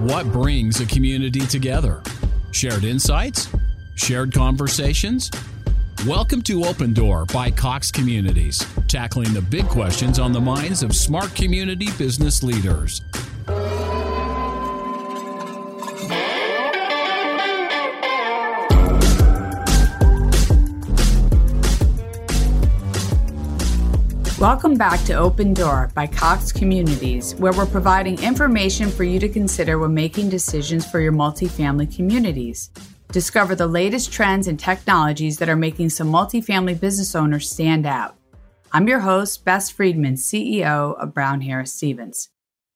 What brings a community together? Shared insights? Shared conversations? Welcome to Open Door by Cox Communities, tackling the big questions on the minds of smart community business leaders. Welcome back to Open Door by Cox Communities, where we're providing information for you to consider when making decisions for your multifamily communities. Discover the latest trends and technologies that are making some multifamily business owners stand out. I'm your host, Bess Freedman, CEO of Brown Harris Stevens.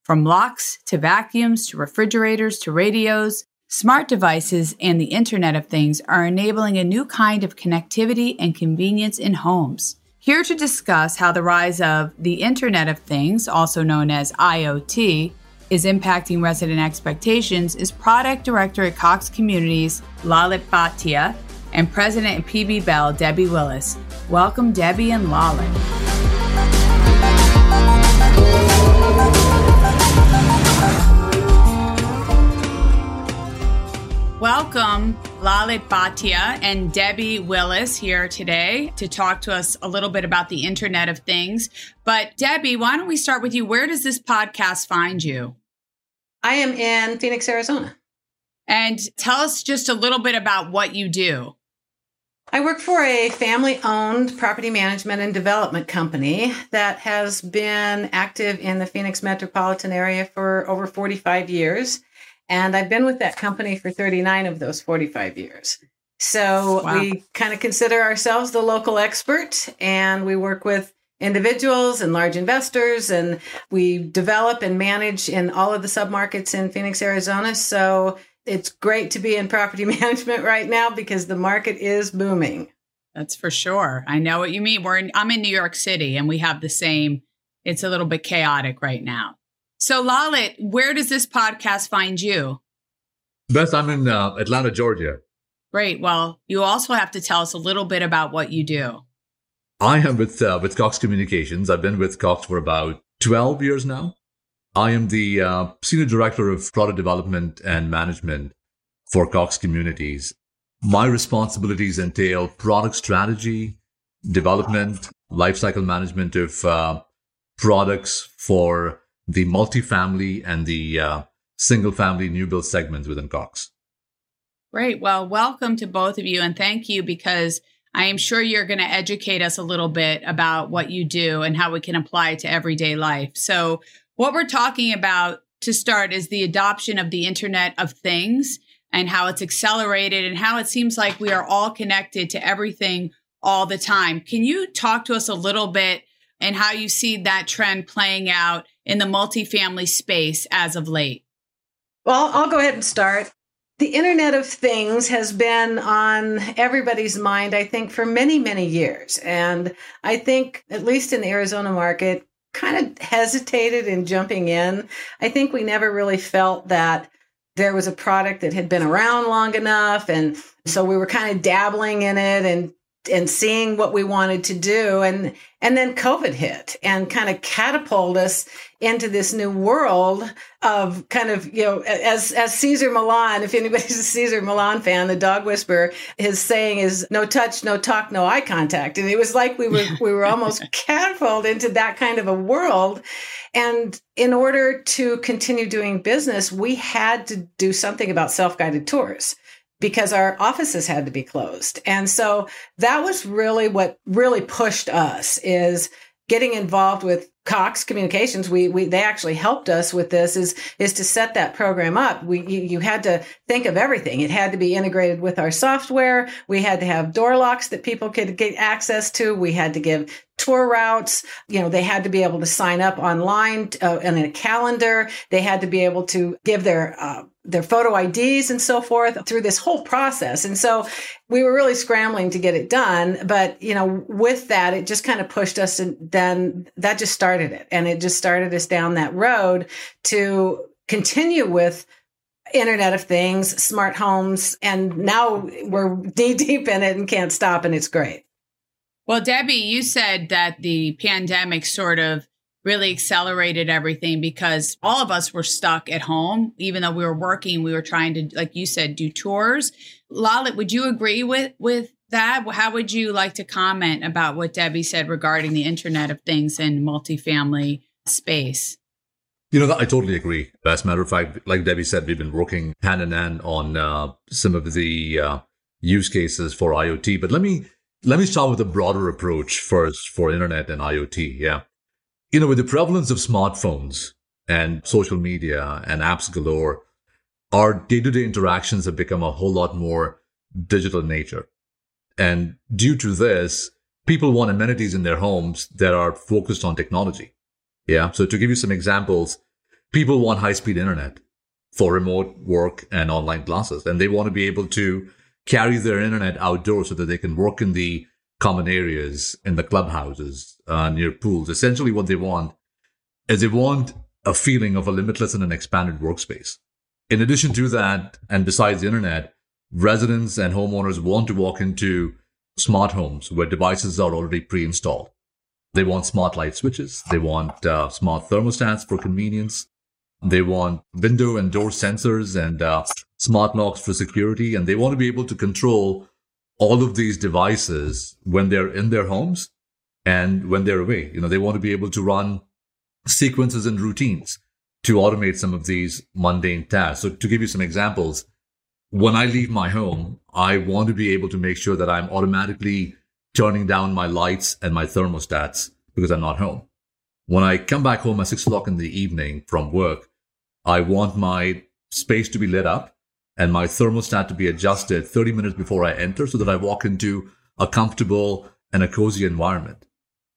From locks to vacuums to refrigerators to radios, smart devices and the Internet of Things are enabling a new kind of connectivity and convenience in homes. Here to discuss how the rise of the Internet of Things, also known as IoT, is impacting resident expectations is Product Director at Cox Communities, Lalit Bhatia, and President at PB Bell, Debbie Willis. Welcome, Debbie and Lalit. Welcome, Lalit Bhatia and Debbie Willis here today to talk to us a little bit about the Internet of Things. But Debbie, why don't we start with you? Where does this podcast find you? I am in Phoenix, Arizona. And tell us just a little bit about what you do. I work for a family owned property management and development company that has been active in the Phoenix metropolitan area for over 45 years. And I've been with that company for 39 of those 45 years. So wow. we kind of consider ourselves the local expert and we work with individuals and large investors and we develop and manage in all of the submarkets in Phoenix, Arizona. So it's great to be in property management right now because the market is booming. That's for sure. I know what you mean. We're in, I'm in New York City and we have the same. It's a little bit chaotic right now. So, Lalit, where does this podcast find you? Beth, I'm in uh, Atlanta, Georgia. Great. Well, you also have to tell us a little bit about what you do. I am with uh, with Cox Communications. I've been with Cox for about 12 years now. I am the uh, senior director of product development and management for Cox Communities. My responsibilities entail product strategy, development, lifecycle management of uh, products for the multifamily and the uh, single family new build segments within Cox. Great. Well, welcome to both of you and thank you because I am sure you're going to educate us a little bit about what you do and how we can apply it to everyday life. So, what we're talking about to start is the adoption of the Internet of Things and how it's accelerated and how it seems like we are all connected to everything all the time. Can you talk to us a little bit and how you see that trend playing out in the multifamily space as of late? Well, I'll go ahead and start. The Internet of Things has been on everybody's mind, I think, for many, many years. And I think, at least in the Arizona market, kind of hesitated in jumping in. I think we never really felt that there was a product that had been around long enough. And so we were kind of dabbling in it and and seeing what we wanted to do. And and then covid hit and kind of catapulted us into this new world of kind of you know as as Cesar Millan if anybody's a Cesar Millan fan the dog whisperer his saying is no touch no talk no eye contact. And it was like we were we were almost catapulted into that kind of a world. And in order to continue doing business we had to do something about self-guided tours because our offices had to be closed. And so that was really what really pushed us is getting involved with Cox Communications, we, we they actually helped us with this is is to set that program up. We you, you, had to think of everything. It had to be integrated with our software. We had to have door locks that people could get access to. We had to give tour routes. You know, they had to be able to sign up online uh, in a calendar. They had to be able to give their uh, their photo IDs and so forth through this whole process. And so we were really scrambling to get it done. But, you know, with that, it just kind of pushed us and then that just started it. And it just started us down that road to continue with Internet of Things, smart homes. And now we're knee deep in it and can't stop. And it's great. Well, Debbie, you said that the pandemic sort of really accelerated everything because all of us were stuck at home. Even though we were working, we were trying to, like you said, do tours. Lalit, would you agree with with that? How would you like to comment about what Debbie said regarding the Internet of Things and multifamily space? You know, I totally agree. As a matter of fact, like Debbie said, we've been working hand in hand on uh, some of the uh, use cases for IoT. But let me let me start with a broader approach first for internet and IoT. Yeah. You know, with the prevalence of smartphones and social media and apps galore, our day to day interactions have become a whole lot more digital nature. And due to this, people want amenities in their homes that are focused on technology. Yeah. So to give you some examples, people want high speed internet for remote work and online classes, and they want to be able to carry their internet outdoors so that they can work in the common areas, in the clubhouses, uh, near pools. Essentially, what they want is they want a feeling of a limitless and an expanded workspace. In addition to that, and besides the internet, residents and homeowners want to walk into smart homes where devices are already pre-installed. They want smart light switches. They want uh, smart thermostats for convenience. They want window and door sensors and uh, smart locks for security. And they want to be able to control all of these devices when they're in their homes and when they're away. You know, they want to be able to run sequences and routines to automate some of these mundane tasks. So to give you some examples, when I leave my home, I want to be able to make sure that I'm automatically turning down my lights and my thermostats because I'm not home. When I come back home at six o'clock in the evening from work, I want my space to be lit up and my thermostat to be adjusted 30 minutes before I enter so that I walk into a comfortable and a cozy environment.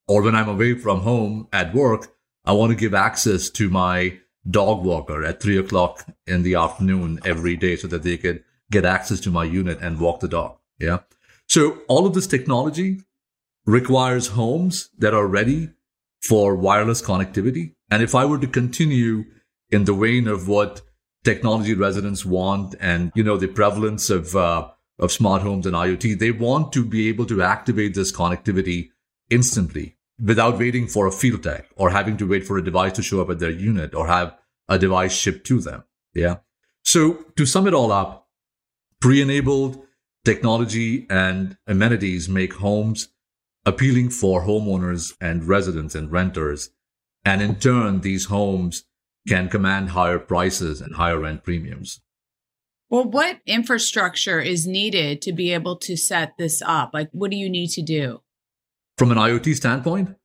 Or when I'm away from home at work, I want to give access to my dog walker at three o'clock in the afternoon every day so that they could get access to my unit and walk the dog. Yeah. So all of this technology requires homes that are ready for wireless connectivity. And if I were to continue in the vein of what technology residents want and, you know, the prevalence of, uh, of smart homes and IoT, they want to be able to activate this connectivity instantly without waiting for a field tech or having to wait for a device to show up at their unit or have a device shipped to them. Yeah. So to sum it all up, pre-enabled technology and amenities make homes appealing for homeowners and residents and renters. And in turn, these homes can command higher prices and higher rent premiums. Well, what infrastructure is needed to be able to set this up? Like, what do you need to do? From an IoT standpoint?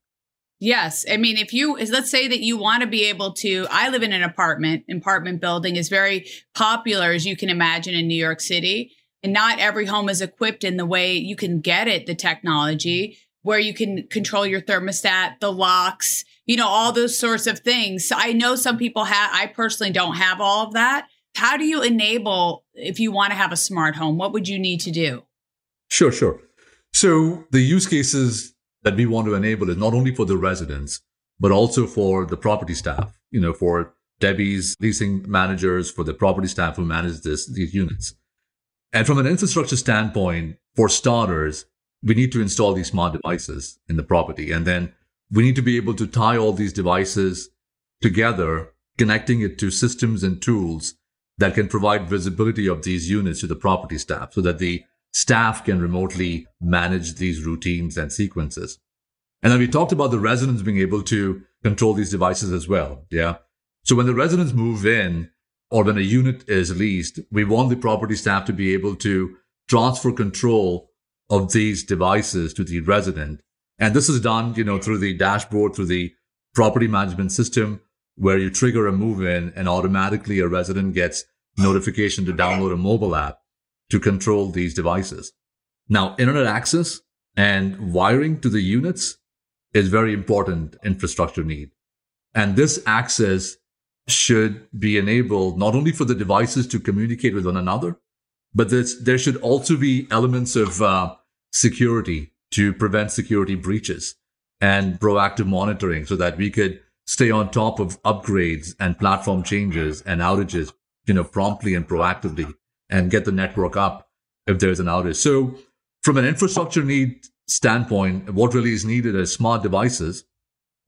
Yes. I mean, if you, let's say that you want to be able to, I live in an apartment, apartment building is very popular, as you can imagine, in New York City. And not every home is equipped in the way you can get it, the technology where you can control your thermostat, the locks, you know, all those sorts of things. I know some people have, I personally don't have all of that. How do you enable if you want to have a smart home? What would you need to do? Sure, sure. So the use cases that we want to enable is not only for the residents, but also for the property staff, you know, for Debbie's leasing managers, for the property staff who manage this, these units. And from an infrastructure standpoint, for starters, we need to install these smart devices in the property. And then we need to be able to tie all these devices together, connecting it to systems and tools that can provide visibility of these units to the property staff so that the staff can remotely manage these routines and sequences. And then we talked about the residents being able to control these devices as well. Yeah. So when the residents move in or when a unit is leased, we want the property staff to be able to transfer control of these devices to the resident. And this is done, you know, through the dashboard, through the property management system where you trigger a move in and automatically a resident gets notification to download a mobile app to control these devices. Now, internet access and wiring to the units is very important infrastructure need. And this access should be enabled not only for the devices to communicate with one another, but there should also be elements of uh, security to prevent security breaches and proactive monitoring so that we could stay on top of upgrades and platform changes and outages, you know, promptly and proactively and get the network up if there's an outage. So from an infrastructure need standpoint, what really is needed are smart devices,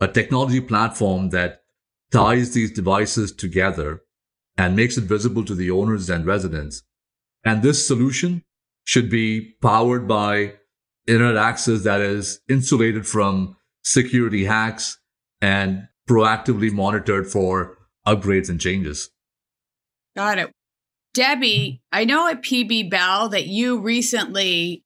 a technology platform that ties these devices together and makes it visible to the owners and residents. And this solution should be powered by internet access that is insulated from security hacks and proactively monitored for upgrades and changes. Got it. Debbie, I know at PB Bell that you recently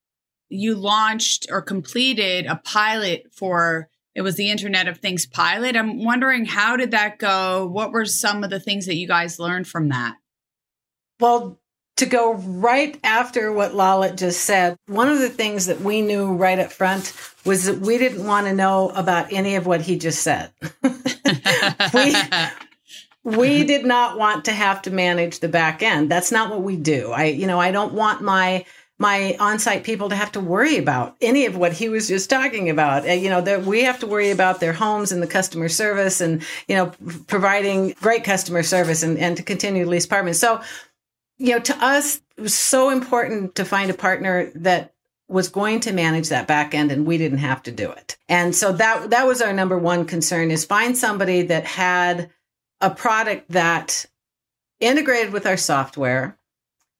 you launched or completed a pilot for it was the Internet of Things pilot. I'm wondering how did that go? What were some of the things that you guys learned from that? Well, to go right after what Lalit just said, one of the things that we knew right up front was that we didn't want to know about any of what he just said. we, we did not want to have to manage the back end. That's not what we do. I, you know, I don't want my my on-site people to have to worry about any of what he was just talking about. You know, that we have to worry about their homes and the customer service and, you know, providing great customer service and, and to continue to lease apartments. So, you know, to us, it was so important to find a partner that was going to manage that back end and we didn't have to do it. And so that that was our number one concern is find somebody that had a product that integrated with our software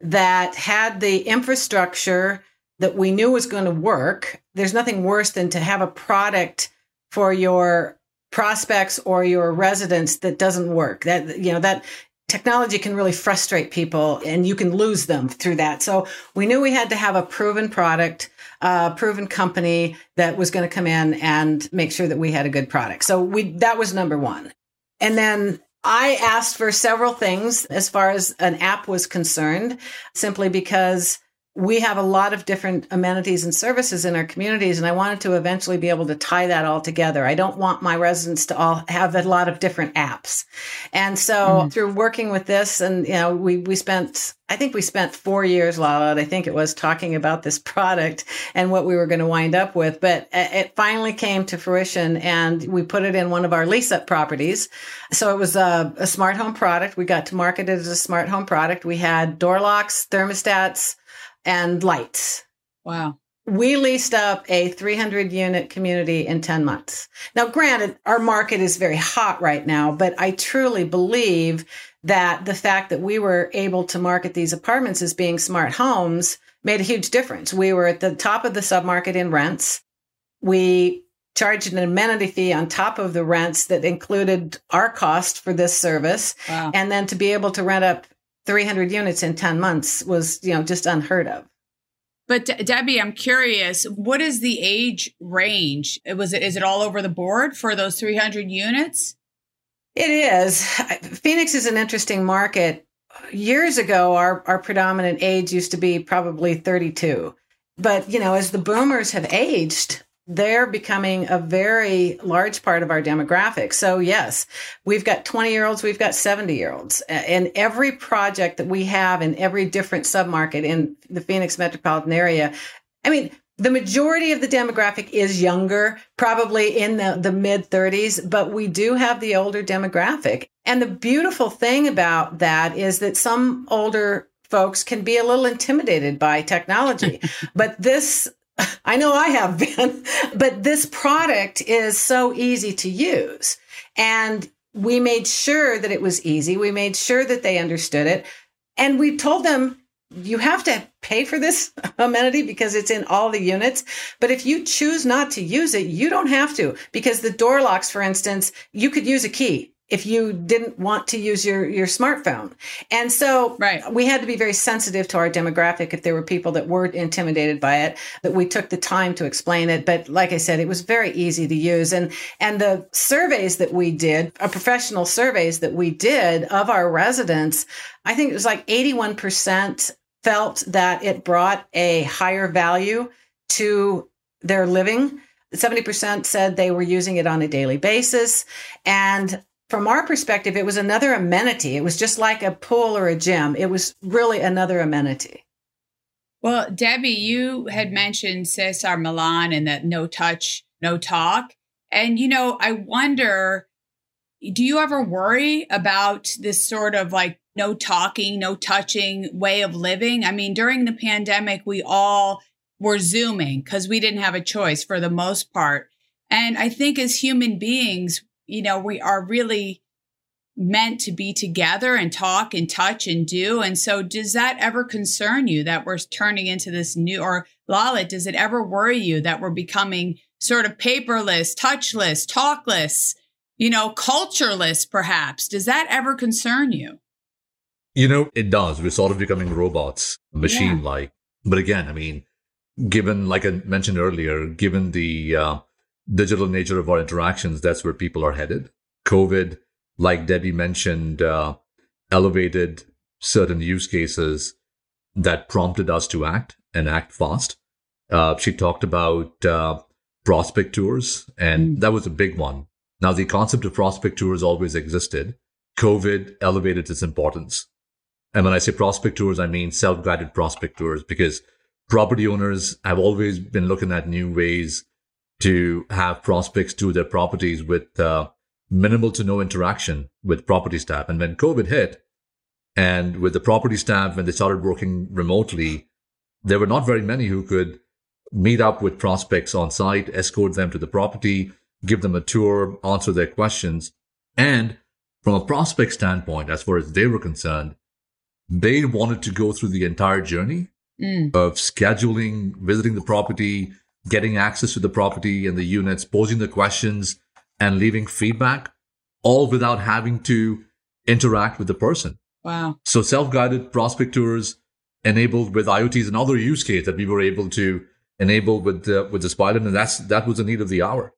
that had the infrastructure that we knew was going to work. There's nothing worse than to have a product for your prospects or your residents that doesn't work. That you know that technology can really frustrate people and you can lose them through that. So we knew we had to have a proven product, a proven company that was going to come in and make sure that we had a good product. So we that was number 1. And then I asked for several things as far as an app was concerned, simply because we have a lot of different amenities and services in our communities, and I wanted to eventually be able to tie that all together. I don't want my residents to all have a lot of different apps. And so mm-hmm. through working with this, and you know, we we spent I think we spent four years, Lala, I think it was talking about this product and what we were going to wind up with. But it finally came to fruition and we put it in one of our lease up properties. So it was a, a smart home product. We got to market it as a smart home product. We had door locks, thermostats, and lights. Wow. We leased up a 300 unit community in 10 months. Now, granted, our market is very hot right now, but I truly believe that the fact that we were able to market these apartments as being smart homes made a huge difference. We were at the top of the submarket in rents. We charged an amenity fee on top of the rents that included our cost for this service. Wow. And then to be able to rent up 300 units in 10 months was, you know, just unheard of. But De- Debbie, I'm curious, what is the age range? Was it is it all over the board for those 300 units? It is. Phoenix is an interesting market. Years ago, our, our predominant age used to be probably 32. But, you know, as the boomers have aged, they're becoming a very large part of our demographic. So yes, we've got 20 year olds, we've got 70 year olds. And every project that we have in every different submarket in the Phoenix metropolitan area, I mean, the majority of the demographic is younger, probably in the, the mid 30s, but we do have the older demographic. And the beautiful thing about that is that some older folks can be a little intimidated by technology. but this I know I have been, but this product is so easy to use. And we made sure that it was easy. We made sure that they understood it. And we told them, you have to pay for this amenity because it's in all the units. But if you choose not to use it, you don't have to because the door locks, for instance, you could use a key if you didn't want to use your your smartphone. And so right. we had to be very sensitive to our demographic if there were people that were intimidated by it, that we took the time to explain it. But like I said, it was very easy to use. And and the surveys that we did, a uh, professional surveys that we did of our residents, I think it was like 81% felt that it brought a higher value to their living. 70% said they were using it on a daily basis. And from our perspective, it was another amenity. It was just like a pool or a gym. It was really another amenity. Well, Debbie, you had mentioned Cesar Millan and that no touch, no talk. And, you know, I wonder do you ever worry about this sort of like no talking, no touching way of living? I mean, during the pandemic, we all were Zooming because we didn't have a choice for the most part. And I think as human beings, you know, we are really meant to be together and talk and touch and do. And so, does that ever concern you that we're turning into this new, or Lalit, does it ever worry you that we're becoming sort of paperless, touchless, talkless, you know, cultureless, perhaps? Does that ever concern you? You know, it does. We're sort of becoming robots, machine like. Yeah. But again, I mean, given, like I mentioned earlier, given the uh, digital nature of our interactions, that's where people are headed. COVID like Debbie mentioned, uh, elevated certain use cases that prompted us to act and act fast. Uh, she talked about uh, prospect tours, and mm. that was a big one. Now, the concept of prospect tours always existed. COVID elevated its importance. And when I say prospect tours, I mean self guided prospect tours because property owners have always been looking at new ways to have prospects to their properties with uh, minimal to no interaction with property staff. And when COVID hit, and with the property staff, when they started working remotely, there were not very many who could meet up with prospects on site, escort them to the property, give them a tour, answer their questions. And from a prospect standpoint, as far as they were concerned, they wanted to go through the entire journey mm. of scheduling, visiting the property, getting access to the property and the units, posing the questions, and leaving feedback, all without having to interact with the person. Wow. So self-guided prospect tours enabled with IoT is another use case that we were able to enable with the, with the pilot, and that's that was the need of the hour.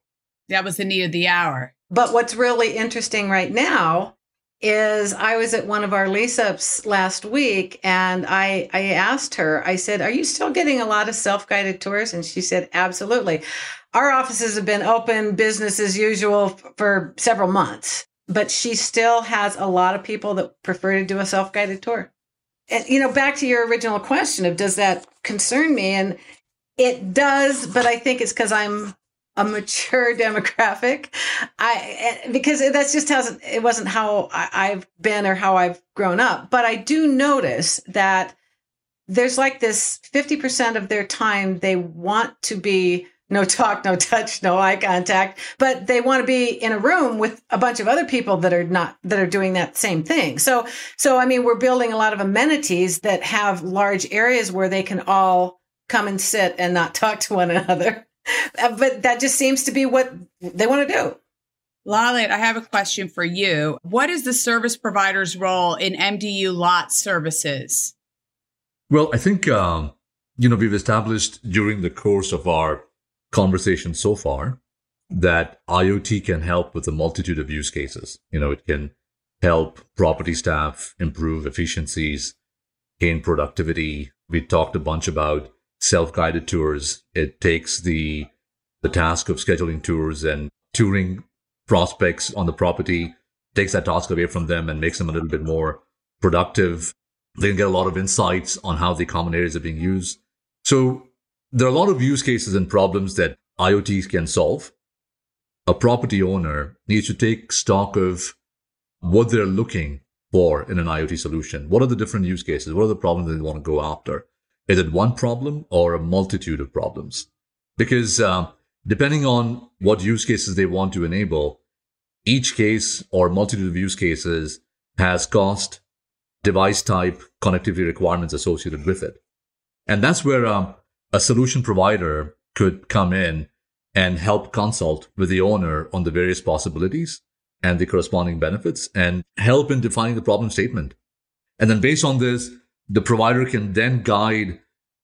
That was the need of the hour. But what's really interesting right now is I was at one of our lease ups last week and I, I asked her, I said, Are you still getting a lot of self guided tours? And she said, Absolutely. Our offices have been open business as usual for several months, but she still has a lot of people that prefer to do a self guided tour. And, you know, back to your original question of does that concern me? And it does, but I think it's because I'm a mature demographic. I eh, because that's just how it wasn't how I've been or how I've grown up. But I do notice that there's like this 50% of their time they want to be no talk, no touch, no eye contact, but they want to be in a room with a bunch of other people that are not that are doing that same thing. So so I mean we're building a lot of amenities that have large areas where they can all come and sit and not talk to one another. Uh, but that just seems to be what they want to do. Lalit, I have a question for you. What is the service provider's role in MDU IoT services? Well, I think, um, you know, we've established during the course of our conversation so far that IoT can help with a multitude of use cases. You know, it can help property staff improve efficiencies, gain productivity. We talked a bunch about self-guided tours. It takes the the task of scheduling tours and touring prospects on the property, takes that task away from them and makes them a little bit more productive. They can get a lot of insights on how the common areas are being used. So there are a lot of use cases and problems that IoT can solve. A property owner needs to take stock of what they're looking for in an IoT solution. What are the different use cases? What are the problems they want to go after? Is it one problem or a multitude of problems? Because uh, depending on what use cases they want to enable, each case or multitude of use cases has cost, device type, connectivity requirements associated with it. And that's where um, a solution provider could come in and help consult with the owner on the various possibilities and the corresponding benefits and help in defining the problem statement. And then based on this, the provider can then guide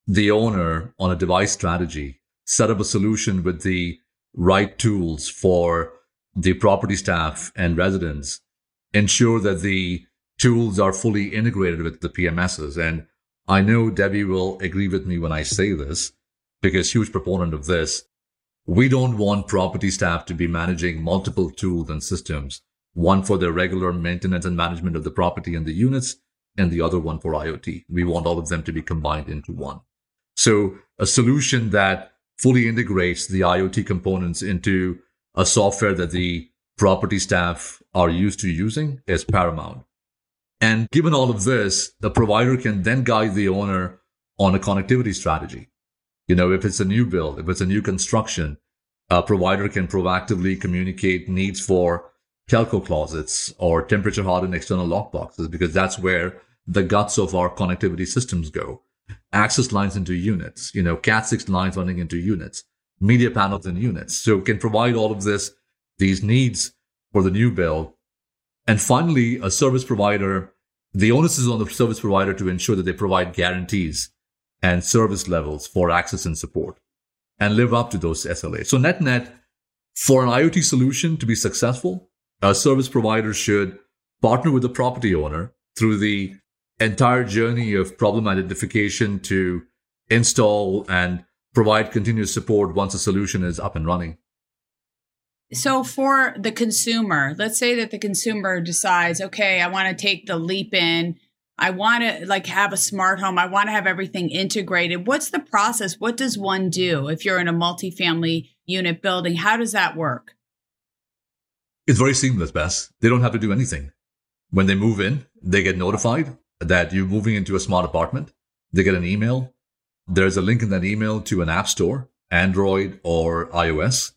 the owner on a device strategy, set up a solution with the right tools for the property staff and residents, ensure that the tools are fully integrated with the PMSs. And I know Debbie will agree with me when I say this, because huge proponent of this. We don't want property staff to be managing multiple tools and systems, one for their regular maintenance and management of the property and the units, and the other one for IoT. We want all of them to be combined into one. So a solution that fully integrates the IoT components into a software that the property staff are used to using is paramount. And given all of this, the provider can then guide the owner on a connectivity strategy. You know, if it's a new build, if it's a new construction, a provider can proactively communicate needs for telco closets or temperature hardened external lockboxes because that's where the guts of our connectivity systems go. Access lines into units, you know, Cat6 lines running into units, media panels in units. So can provide all of this, these needs for the new build. And finally, a service provider, the onus is on the service provider to ensure that they provide guarantees and service levels for access and support and live up to those SLAs. So net net, for an IoT solution to be successful, a service provider should partner with the property owner through the entire journey of problem identification to install and provide continuous support once a solution is up and running. So for the consumer, let's say that the consumer decides, okay, I want to take the leap in I want to like have a smart home. I want to have everything integrated. What's the process? What does one do if you're in a multifamily unit building? How does that work? It's very seamless, Bess. They don't have to do anything. When they move in, they get notified that you're moving into a smart apartment. They get an email. There's a link in that email to an app store, Android or iOS.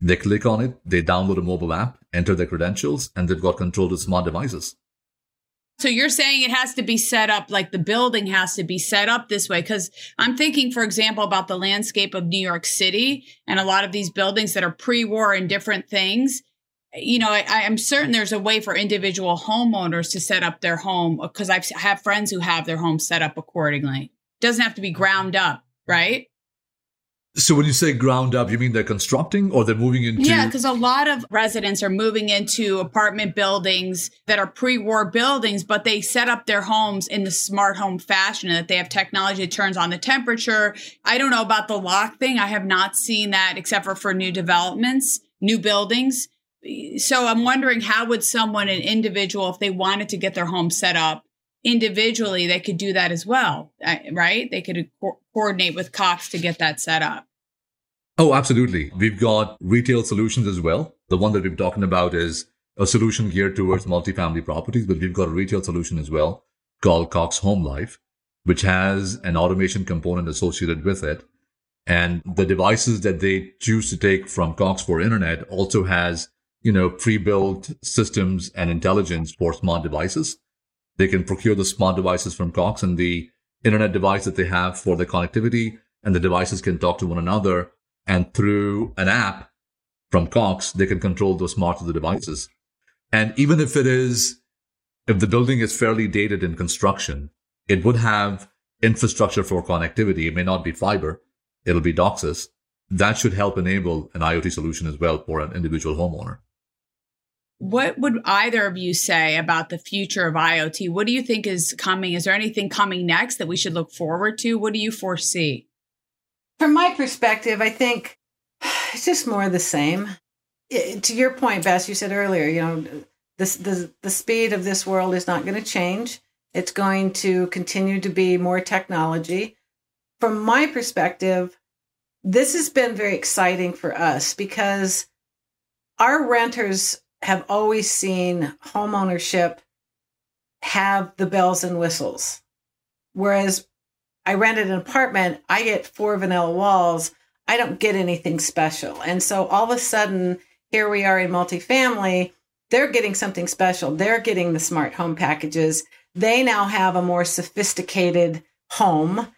They click on it, they download a mobile app, enter their credentials, and they've got control of smart devices. So you're saying it has to be set up like the building has to be set up this way? Because I'm thinking, for example, about the landscape of New York City and a lot of these buildings that are pre war and different things. You know, I, am certain there's a way for individual homeowners to set up their home because I have friends who have their home set up accordingly. Doesn't have to be ground up, right? So when you say ground up, you mean they're constructing or they're moving into? Yeah, because a lot of residents are moving into apartment buildings that are pre-war buildings, but they set up their homes in the smart home fashion that they have technology that turns on the temperature. I don't know about the lock thing. I have not seen that except for for new developments, new buildings. So I'm wondering how would someone, an individual, if they wanted to get their home set up individually, they could do that as well, uh, right? They could co- coordinate with Cox to get that set up. Oh, absolutely. We've got retail solutions as well. The one that we're talking about is a solution geared towards multifamily properties, but we've got a retail solution as well called Cox Home Life, which has an automation component associated with it. And the devices that they choose to take from Cox for internet also has, you know, pre-built systems and intelligence for smart devices. They can procure the smart devices from Cox and the internet device that they have for the connectivity and the devices can talk to one another and through an app from Cox, they can control those smart of the devices. And even if it is, if the building is fairly dated in construction, it would have infrastructure for connectivity. It may not be fiber. It'll be DOCSIS. That should help enable an IoT solution as well for an individual homeowner. What would either of you say about the future of IoT? What do you think is coming? Is there anything coming next that we should look forward to? What do you foresee? From my perspective, I think it's just more of the same. It, to your point, Bess, you said earlier, you know, this, the, the speed of this world is not going to change. It's going to continue to be more technology. From my perspective, this has been very exciting for us because our renters have always seen homeownership have the bells and whistles. Whereas I rented an apartment, I get four vanilla walls. I don't get anything special. And so all of a sudden, here we are in multifamily. They're getting something special. They're getting the smart home packages. They now have a more sophisticated home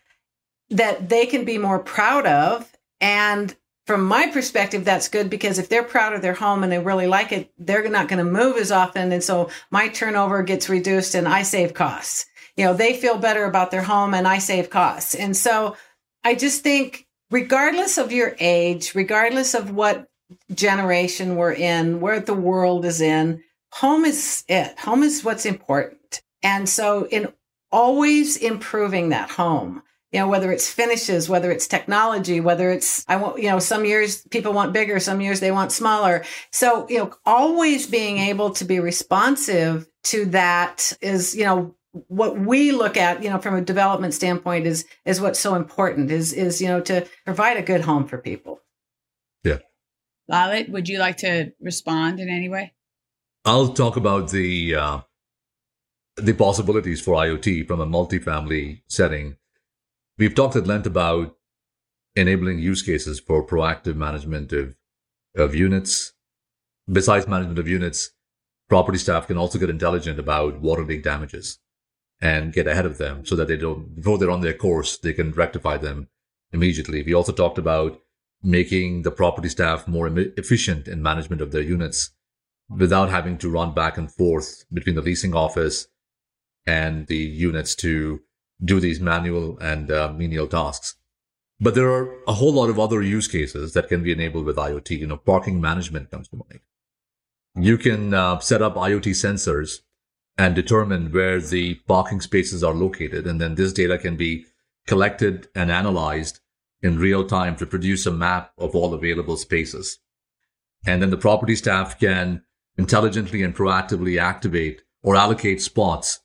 that they can be more proud of. And from my perspective, that's good because if they're proud of their home and they really like it, they're not going to move as often. And so my turnover gets reduced and I save costs you know, they feel better about their home and I save costs. And so I just think, regardless of your age, regardless of what generation we're in, where the world is in, home is it. Home is what's important. And so in always improving that home, you know, whether it's finishes, whether it's technology, whether it's, I want, you know, some years people want bigger, some years they want smaller. So, you know, always being able to be responsive to that is, you know, what we look at, you know, from a development standpoint is is what's so important is is you know to provide a good home for people. Yeah. Lalit, would you like to respond in any way? I'll talk about the uh, the possibilities for IoT from a multifamily setting. We've talked at length about enabling use cases for proactive management of, of units. Besides management of units, property staff can also get intelligent about water leak damages and get ahead of them so that they don't, before they're on their course, they can rectify them immediately. We also talked about making the property staff more efficient in management of their units without having to run back and forth between the leasing office and the units to do these manual and uh, menial tasks. But there are a whole lot of other use cases that can be enabled with IoT. You know, parking management comes to mind. You can uh, set up IoT sensors and determine where the parking spaces are located. And then this data can be collected and analyzed in real time to produce a map of all available spaces. And then the property staff can intelligently and proactively activate or allocate spots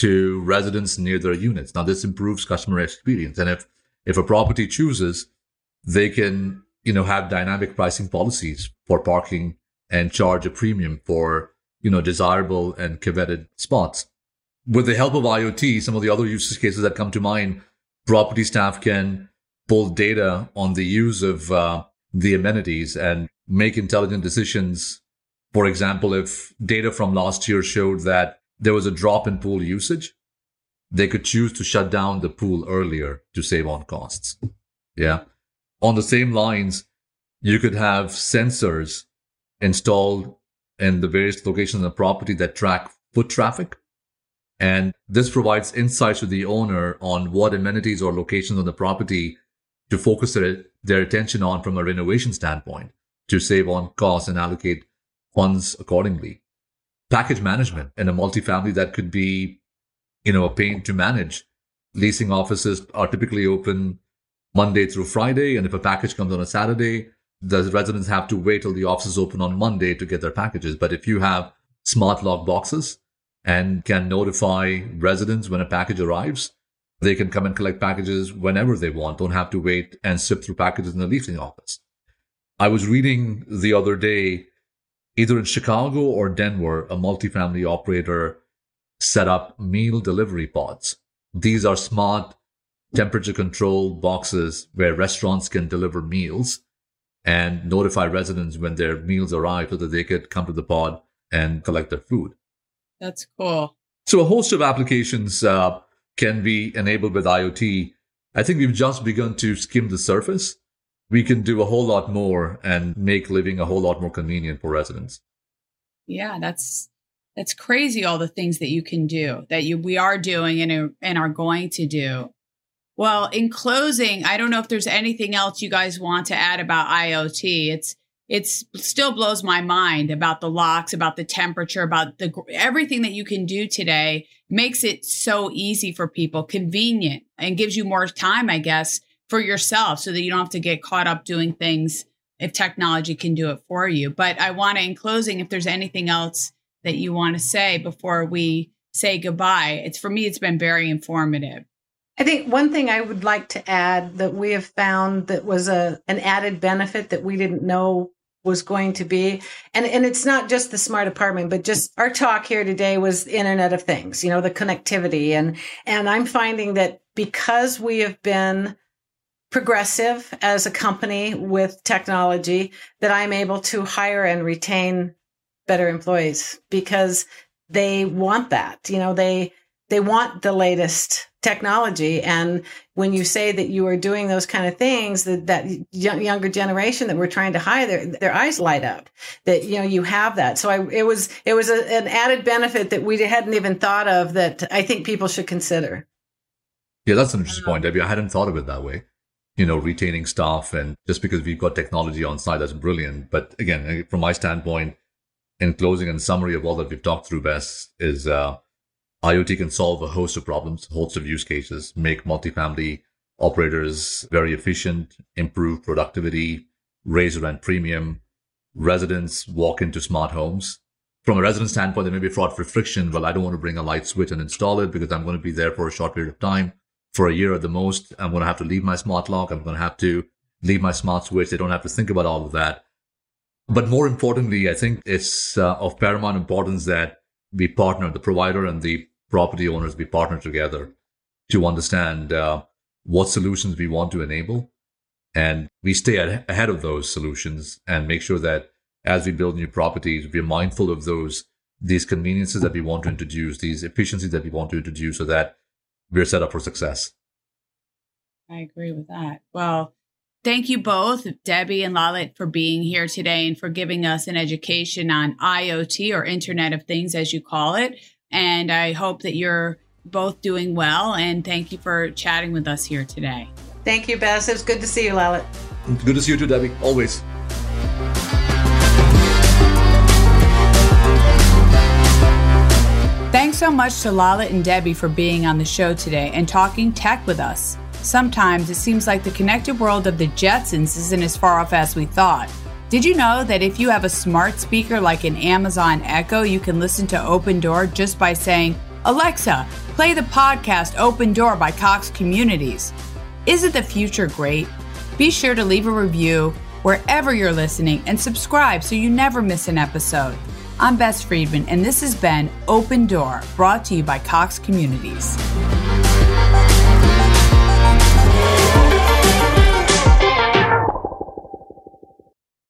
to residents near their units. Now, this improves customer experience. And if, if a property chooses, they can, you know, have dynamic pricing policies for parking and charge a premium for, you know, desirable and coveted spots. With the help of IoT, some of the other use cases that come to mind, property staff can pull data on the use of uh, the amenities and make intelligent decisions. For example, if data from last year showed that there was a drop in pool usage, they could choose to shut down the pool earlier to save on costs. Yeah. On the same lines, you could have sensors installed in the various locations of the property that track foot traffic. And this provides insights to the owner on what amenities or locations on the property to focus their, their attention on from a renovation standpoint to save on costs and allocate funds accordingly. Package management in a multifamily that could be, you know, a pain to manage. Leasing offices are typically open Monday through Friday. And if a package comes on a Saturday, the residents have to wait till the office is open on Monday to get their packages. But if you have smart lock boxes and can notify residents when a package arrives, they can come and collect packages whenever they want, don't have to wait and sift through packages in the leasing office. I was reading the other day, either in Chicago or Denver, a multifamily operator set up meal delivery pods. These are smart temperature controlled boxes where restaurants can deliver meals and notify residents when their meals arrive so that they could come to the pod and collect their food. That's cool. So a host of applications uh, can be enabled with IoT, I think we've just begun to skim the surface. We can do a whole lot more and make living a whole lot more convenient for residents. Yeah, that's that's crazy all the things that you can do that you we are doing and and are going to do. Well, in closing, I don't know if there's anything else you guys want to add about IoT. It's it's still blows my mind about the locks, about the temperature, about the everything that you can do today makes it so easy for people, convenient, and gives you more time, I guess, for yourself so that you don't have to get caught up doing things if technology can do it for you. But I want to, in closing, if there's anything else that you want to say before we say goodbye, it's for me, it's been very informative. I think one thing I would like to add that we have found that was a an added benefit that we didn't know was going to be and and it's not just the smart apartment but just our talk here today was internet of things you know the connectivity and and i'm finding that because we have been progressive as a company with technology that i'm able to hire and retain better employees because they want that you know they they want the latest technology. And when you say that you are doing those kind of things, that that younger generation that we're trying to hire, their, their eyes light up. That you know you have that. So I, it was it was a, an added benefit that we hadn't even thought of that I think people should consider. Yeah, that's an interesting um, point, Debbie. I hadn't thought of it that way. You know, retaining staff and just because we've got technology on site, that's brilliant. But again, from my standpoint, in closing and summary of all that we've talked through, Bess, is uh, IoT can solve a host of problems, a host of use cases, make multifamily operators very efficient, improve productivity, raise rent premium. Residents walk into smart homes. From a resident standpoint, there may be fraud for friction. Well, I don't want to bring a light switch and install it because I'm going to be there for a short period of time, for a year at the most. I'm going to have to leave my smart lock. I'm going to have to leave my smart switch. They don't have to think about all of that. But more importantly, I think it's uh, of paramount importance that we partner, the provider and the property owners, we partner together to understand uh, what solutions we want to enable And we stay ahead of those solutions and make sure that as we build new properties, we're mindful of those, these conveniences that we want to introduce, these efficiencies that we want to introduce so that we're set up for success. I agree with that. Well, thank you both, Debbie and Lalit, for being here today and for giving us an education on IoT or Internet of Things, as you call it. And I hope that you're both doing well. And thank you for chatting with us here today. Thank you, Bess. It was good to see you, Lalit. Good to see you too, Debbie. Always. So much to Lalit and Debbie for being on the show today and talking tech with us. Sometimes it seems like the connected world of the Jetsons isn't as far off as we thought. Did you know that if you have a smart speaker like an Amazon Echo, you can listen to Open Door just by saying, Alexa, play the podcast Open Door by Cox Communities? Isn't the future great? Be sure to leave a review wherever you're listening and subscribe so you never miss an episode. I'm Bess Freedman, and this has been Open Door, brought to you by Cox Communities.